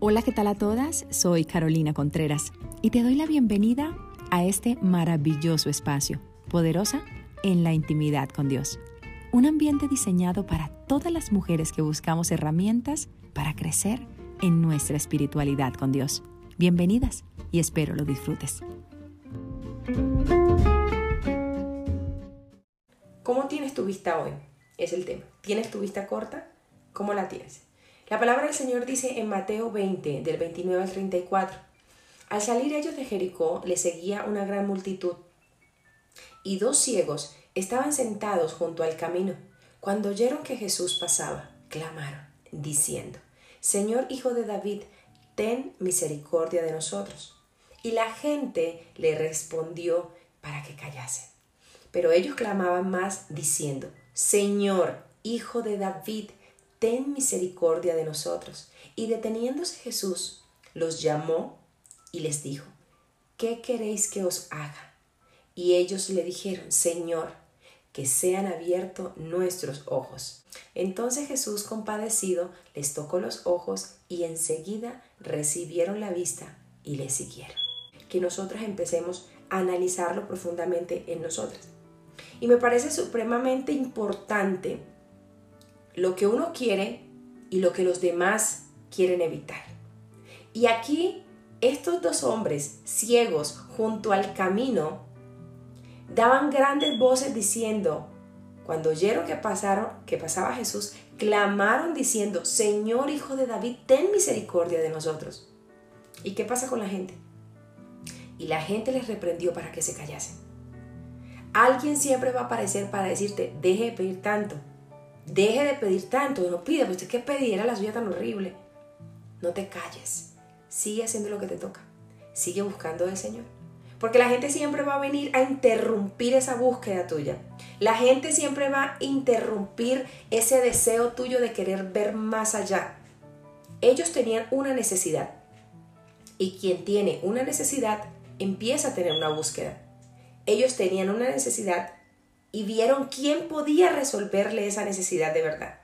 Hola, ¿qué tal a todas? Soy Carolina Contreras y te doy la bienvenida a este maravilloso espacio, poderosa en la intimidad con Dios. Un ambiente diseñado para todas las mujeres que buscamos herramientas para crecer en nuestra espiritualidad con Dios. Bienvenidas y espero lo disfrutes. ¿Cómo tienes tu vista hoy? Es el tema. ¿Tienes tu vista corta? ¿Cómo la tienes? La palabra del Señor dice en Mateo 20, del 29 al 34. Al salir ellos de Jericó, le seguía una gran multitud. Y dos ciegos estaban sentados junto al camino. Cuando oyeron que Jesús pasaba, clamaron, diciendo, Señor Hijo de David, ten misericordia de nosotros. Y la gente le respondió para que callase. Pero ellos clamaban más, diciendo, Señor Hijo de David, ten misericordia de nosotros. Y deteniéndose Jesús, los llamó y les dijo, ¿qué queréis que os haga? Y ellos le dijeron, Señor, que sean abiertos nuestros ojos. Entonces Jesús, compadecido, les tocó los ojos y enseguida recibieron la vista y le siguieron. Que nosotras empecemos a analizarlo profundamente en nosotras. Y me parece supremamente importante lo que uno quiere y lo que los demás quieren evitar. Y aquí estos dos hombres ciegos junto al camino daban grandes voces diciendo, cuando oyeron que pasaron, que pasaba Jesús, clamaron diciendo, Señor Hijo de David, ten misericordia de nosotros. ¿Y qué pasa con la gente? Y la gente les reprendió para que se callasen. Alguien siempre va a aparecer para decirte, deje de pedir tanto, Deje de pedir tanto, no pida, pues que pedir, era la suya tan horrible. No te calles, sigue haciendo lo que te toca, sigue buscando al Señor. Porque la gente siempre va a venir a interrumpir esa búsqueda tuya. La gente siempre va a interrumpir ese deseo tuyo de querer ver más allá. Ellos tenían una necesidad. Y quien tiene una necesidad empieza a tener una búsqueda. Ellos tenían una necesidad y vieron quién podía resolverle esa necesidad de verdad.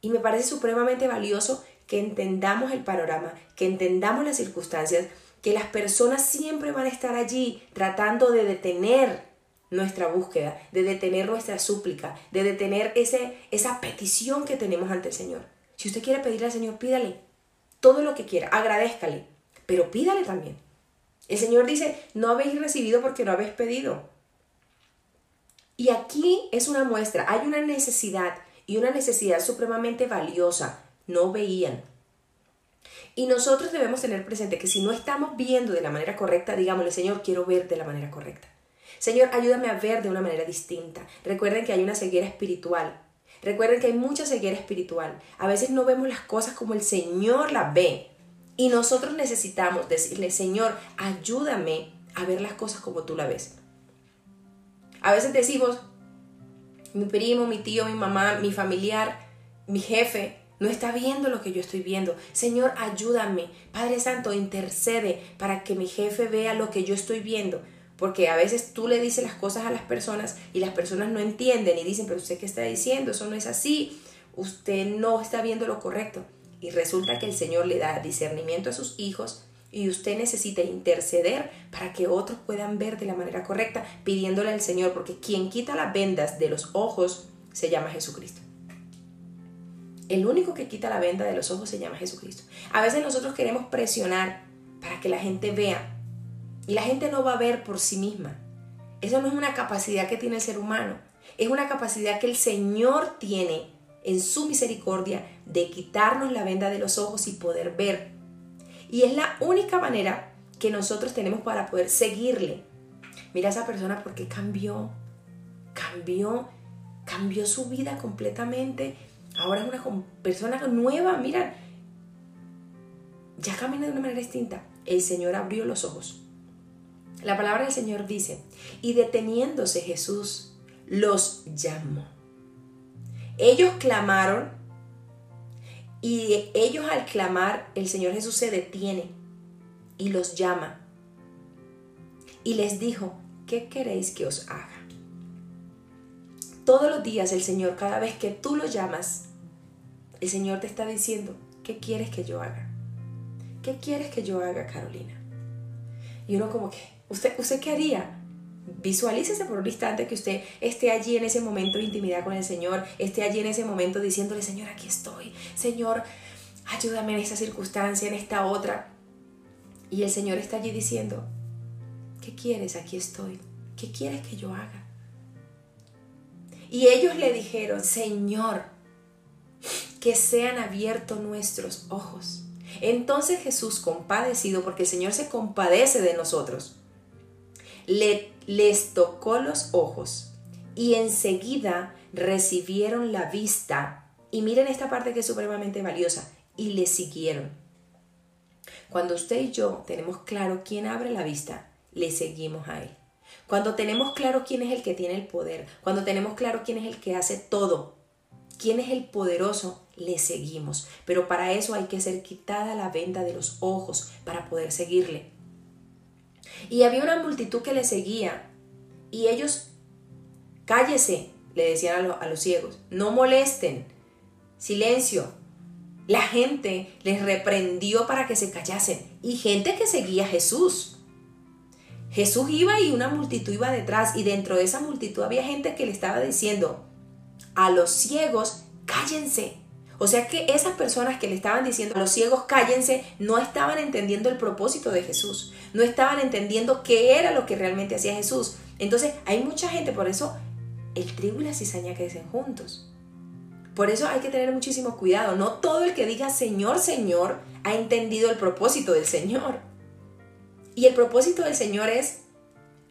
Y me parece supremamente valioso que entendamos el panorama, que entendamos las circunstancias, que las personas siempre van a estar allí tratando de detener nuestra búsqueda, de detener nuestra súplica, de detener ese, esa petición que tenemos ante el Señor. Si usted quiere pedirle al Señor, pídale todo lo que quiera, agradezcale, pero pídale también. El Señor dice, no habéis recibido porque no habéis pedido. Y aquí es una muestra, hay una necesidad y una necesidad supremamente valiosa. No veían. Y nosotros debemos tener presente que si no estamos viendo de la manera correcta, digámosle, Señor, quiero ver de la manera correcta. Señor, ayúdame a ver de una manera distinta. Recuerden que hay una ceguera espiritual. Recuerden que hay mucha ceguera espiritual. A veces no vemos las cosas como el Señor las ve. Y nosotros necesitamos decirle, Señor, ayúdame a ver las cosas como tú las ves. A veces decimos, mi primo, mi tío, mi mamá, mi familiar, mi jefe, no está viendo lo que yo estoy viendo. Señor, ayúdame. Padre Santo, intercede para que mi jefe vea lo que yo estoy viendo. Porque a veces tú le dices las cosas a las personas y las personas no entienden y dicen, pero usted qué está diciendo, eso no es así. Usted no está viendo lo correcto. Y resulta que el Señor le da discernimiento a sus hijos y usted necesita interceder para que otros puedan ver de la manera correcta, pidiéndole al Señor, porque quien quita las vendas de los ojos se llama Jesucristo. El único que quita la venda de los ojos se llama Jesucristo. A veces nosotros queremos presionar para que la gente vea y la gente no va a ver por sí misma. Eso no es una capacidad que tiene el ser humano, es una capacidad que el Señor tiene en su misericordia de quitarnos la venda de los ojos y poder ver y es la única manera que nosotros tenemos para poder seguirle. Mira a esa persona porque cambió, cambió, cambió su vida completamente. Ahora es una persona nueva, mira, ya camina de una manera distinta. El Señor abrió los ojos. La palabra del Señor dice, y deteniéndose Jesús, los llamó. Ellos clamaron y ellos al clamar, el Señor Jesús se detiene y los llama. Y les dijo, ¿qué queréis que os haga? Todos los días el Señor, cada vez que tú lo llamas, el Señor te está diciendo, ¿qué quieres que yo haga? ¿qué quieres que yo haga, Carolina? Y uno como que, ¿usted, usted qué haría? Visualícese por un instante que usted esté allí en ese momento de intimidad con el Señor, esté allí en ese momento diciéndole, Señor, aquí estoy, Señor, ayúdame en esta circunstancia, en esta otra. Y el Señor está allí diciendo, ¿qué quieres? Aquí estoy. ¿Qué quieres que yo haga? Y ellos le dijeron, Señor, que sean abiertos nuestros ojos. Entonces Jesús, compadecido, porque el Señor se compadece de nosotros, le, les tocó los ojos y enseguida recibieron la vista. Y miren esta parte que es supremamente valiosa. Y le siguieron. Cuando usted y yo tenemos claro quién abre la vista, le seguimos a él. Cuando tenemos claro quién es el que tiene el poder, cuando tenemos claro quién es el que hace todo, quién es el poderoso, le seguimos. Pero para eso hay que ser quitada la venda de los ojos para poder seguirle. Y había una multitud que le seguía. Y ellos, cállese, le decían a, los ciegos, no molesten, silencio. La gente les reprendió para que se callasen. Y gente que seguía a Jesús. Jesús iba y una multitud iba detrás. Y dentro de esa multitud había gente que le estaba diciendo a los ciegos, cállense, o sea que esas personas que le estaban diciendo a los ciegos cállense no estaban entendiendo el propósito de Jesús, no estaban entendiendo qué era lo que realmente hacía Jesús. Entonces hay mucha gente, por eso el trigo y la cizaña crecen juntos. Por eso hay que tener muchísimo cuidado. No todo el que diga Señor, Señor ha entendido el propósito del Señor. Y el propósito del Señor es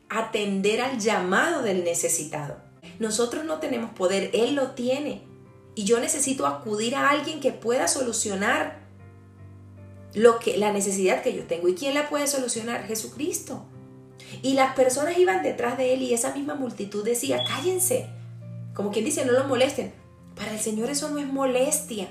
atender al llamado del necesitado. Nosotros no tenemos poder, Él lo tiene y yo necesito acudir a alguien que pueda solucionar lo que la necesidad que yo tengo. ¿Y quién la puede solucionar? Jesucristo. Y las personas iban detrás de él y esa misma multitud decía, "Cállense." Como quien dice, "No lo molesten." Para el Señor eso no es molestia.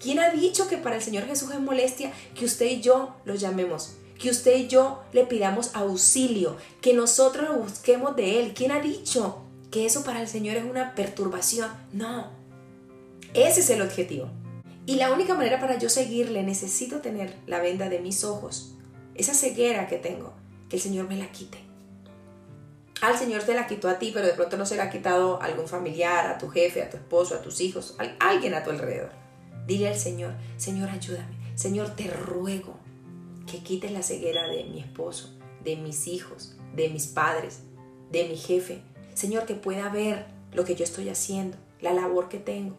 ¿Quién ha dicho que para el Señor Jesús es molestia que usted y yo lo llamemos? Que usted y yo le pidamos auxilio, que nosotros lo busquemos de Él. ¿Quién ha dicho que eso para el Señor es una perturbación? No, ese es el objetivo. Y la única manera para yo seguirle necesito tener la venda de mis ojos, esa ceguera que tengo, que el Señor me la quite. Al Señor te la quitó a ti, pero de pronto no se la ha quitado a algún familiar, a tu jefe, a tu esposo, a tus hijos, a alguien a tu alrededor. Dile al Señor, Señor, ayúdame. Señor, te ruego que quites la ceguera de mi esposo, de mis hijos, de mis padres, de mi jefe. Señor, que pueda ver lo que yo estoy haciendo, la labor que tengo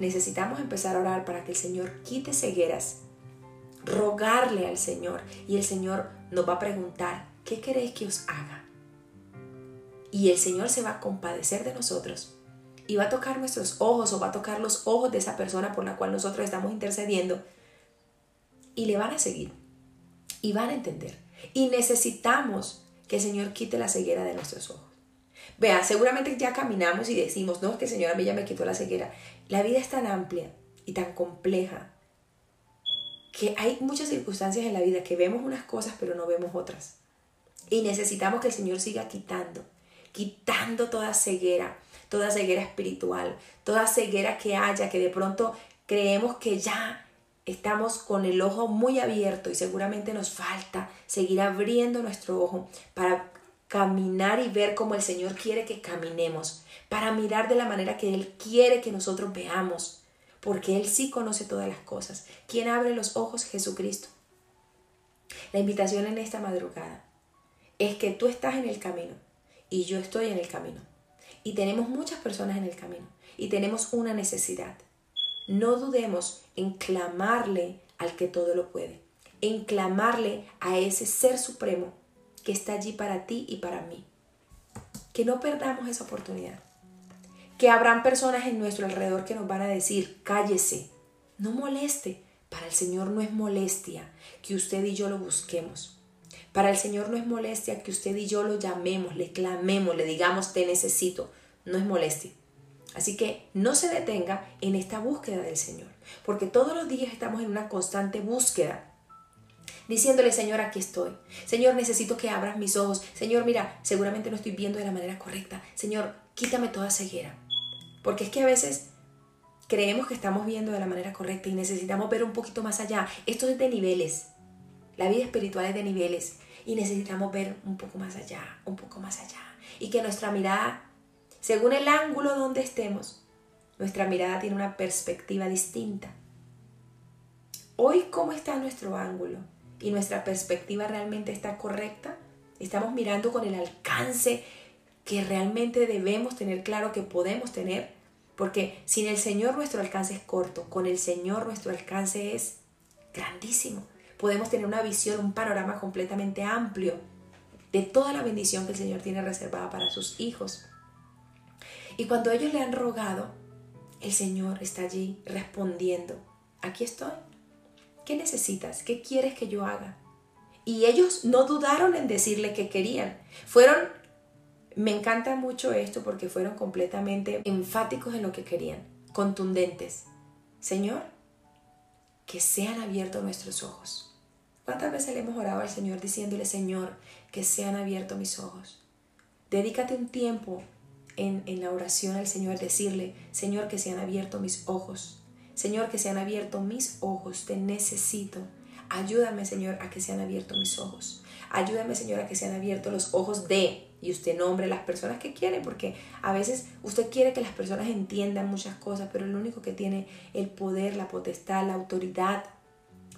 necesitamos empezar a orar para que el Señor quite cegueras, rogarle al Señor y el Señor nos va a preguntar, ¿qué queréis que os haga? Y el Señor se va a compadecer de nosotros y va a tocar nuestros ojos o va a tocar los ojos de esa persona por la cual nosotros estamos intercediendo y le van a seguir y van a entender. Y necesitamos que el Señor quite la ceguera de nuestros ojos. Vea, seguramente ya caminamos y decimos, no, es que el Señor a mí ya me quitó la ceguera. La vida es tan amplia y tan compleja que hay muchas circunstancias en la vida que vemos unas cosas pero no vemos otras. Y necesitamos que el Señor siga quitando, quitando toda ceguera, toda ceguera espiritual, toda ceguera que haya, que de pronto creemos que ya estamos con el ojo muy abierto y seguramente nos falta seguir abriendo nuestro ojo para caminar y ver como el Señor quiere que caminemos, para mirar de la manera que Él quiere que nosotros veamos, porque Él sí conoce todas las cosas. ¿Quién abre los ojos? Jesucristo. La invitación en esta madrugada es que tú estás en el camino y yo estoy en el camino. Y tenemos muchas personas en el camino y tenemos una necesidad. No dudemos en clamarle al que todo lo puede, en clamarle a ese ser supremo que está allí para ti y para mí. Que no perdamos esa oportunidad. Que habrán personas en nuestro alrededor que nos van a decir, cállese, no moleste. Para el Señor no es molestia que usted y yo lo busquemos. Para el Señor no es molestia que usted y yo lo llamemos, le clamemos, le digamos, te necesito. No es molestia. Así que no se detenga en esta búsqueda del Señor, porque todos los días estamos en una constante búsqueda diciéndole, Señor, aquí estoy. Señor, necesito que abras mis ojos. Señor, mira, seguramente no estoy viendo de la manera correcta. Señor, quítame toda ceguera. Porque es que a veces creemos que estamos viendo de la manera correcta y necesitamos ver un poquito más allá. Esto es de niveles. La vida espiritual es de niveles y necesitamos ver un poco más allá, un poco más allá. Y que nuestra mirada, según el ángulo donde estemos, nuestra mirada tiene una perspectiva distinta. Hoy, ¿cómo está nuestro ángulo? ¿Y nuestra perspectiva realmente está correcta? ¿Estamos mirando con el alcance que realmente debemos tener claro que podemos tener? Porque sin el Señor nuestro alcance es corto, con el Señor nuestro alcance es grandísimo. Podemos tener una visión, un panorama completamente amplio de toda la bendición que el Señor tiene reservada para sus hijos. Y cuando ellos le han rogado, el Señor está allí respondiendo, aquí estoy. ¿Qué necesitas? ¿Qué quieres que yo haga? Y ellos no dudaron en decirle que querían. Fueron, me encanta mucho esto porque fueron completamente enfáticos en lo que querían, contundentes. Señor, que sean abiertos nuestros ojos. ¿Cuántas veces le hemos orado al Señor diciéndole, Señor, que sean abiertos mis ojos? Dedícate un tiempo en, en la oración al Señor, decirle, Señor, que sean abiertos mis ojos. Señor, que sean abiertos mis ojos, te necesito. Ayúdame, Señor, a que sean abiertos mis ojos. Ayúdame, Señor, a que sean abiertos los ojos de, y usted nombre las personas que quiere, porque a veces usted quiere que las personas entiendan muchas cosas, pero el único que tiene el poder, la potestad, la autoridad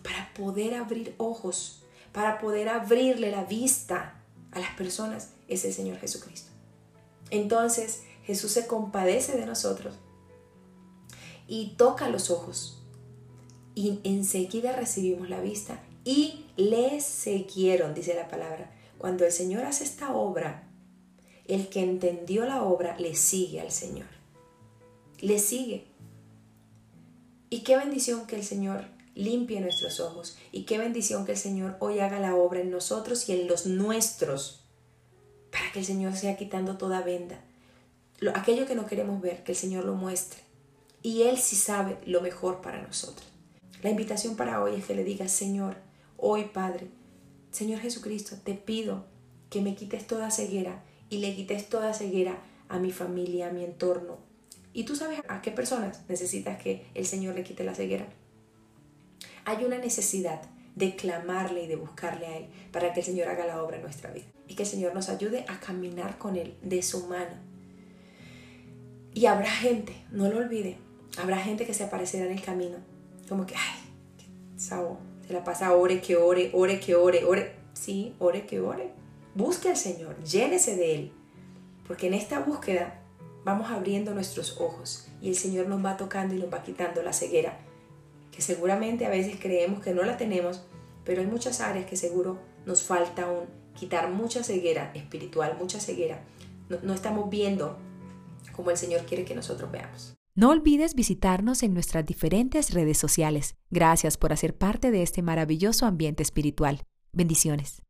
para poder abrir ojos, para poder abrirle la vista a las personas, es el Señor Jesucristo. Entonces Jesús se compadece de nosotros y toca los ojos. Y enseguida recibimos la vista y les siguieron, dice la palabra. Cuando el Señor hace esta obra, el que entendió la obra le sigue al Señor. Le sigue. Y qué bendición que el Señor limpie nuestros ojos. Y qué bendición que el Señor hoy haga la obra en nosotros y en los nuestros. Para que el Señor sea quitando toda venda. aquello que no queremos ver, que el Señor lo muestre y Él sí sabe lo mejor para nosotros. La invitación para hoy es que le digas, Señor, hoy Padre, Señor Jesucristo, te pido que me quites toda ceguera y le quites toda ceguera a mi familia, a mi entorno. Y tú sabes a qué personas necesitas que el Señor le quite la ceguera. Hay una necesidad de clamarle y de buscarle a Él para que el Señor haga la obra en nuestra vida y que el Señor nos ayude a caminar con Él de su mano. Y habrá gente, no lo olvide, Habrá gente que se aparecerá en el camino, como que, ay, Sao, se la pasa ore que ore, ore que ore, ore. Sí, ore que ore. Busque al Señor, llénese de Él, porque en esta búsqueda vamos abriendo nuestros ojos y el Señor nos va tocando y nos va quitando la ceguera, que seguramente a veces creemos que no la tenemos, pero hay muchas áreas que seguro nos falta aún quitar mucha ceguera espiritual, mucha ceguera. No, no estamos viendo como el Señor quiere que nosotros veamos. No olvides visitarnos en nuestras diferentes redes sociales. Gracias por hacer parte de este maravilloso ambiente espiritual. Bendiciones.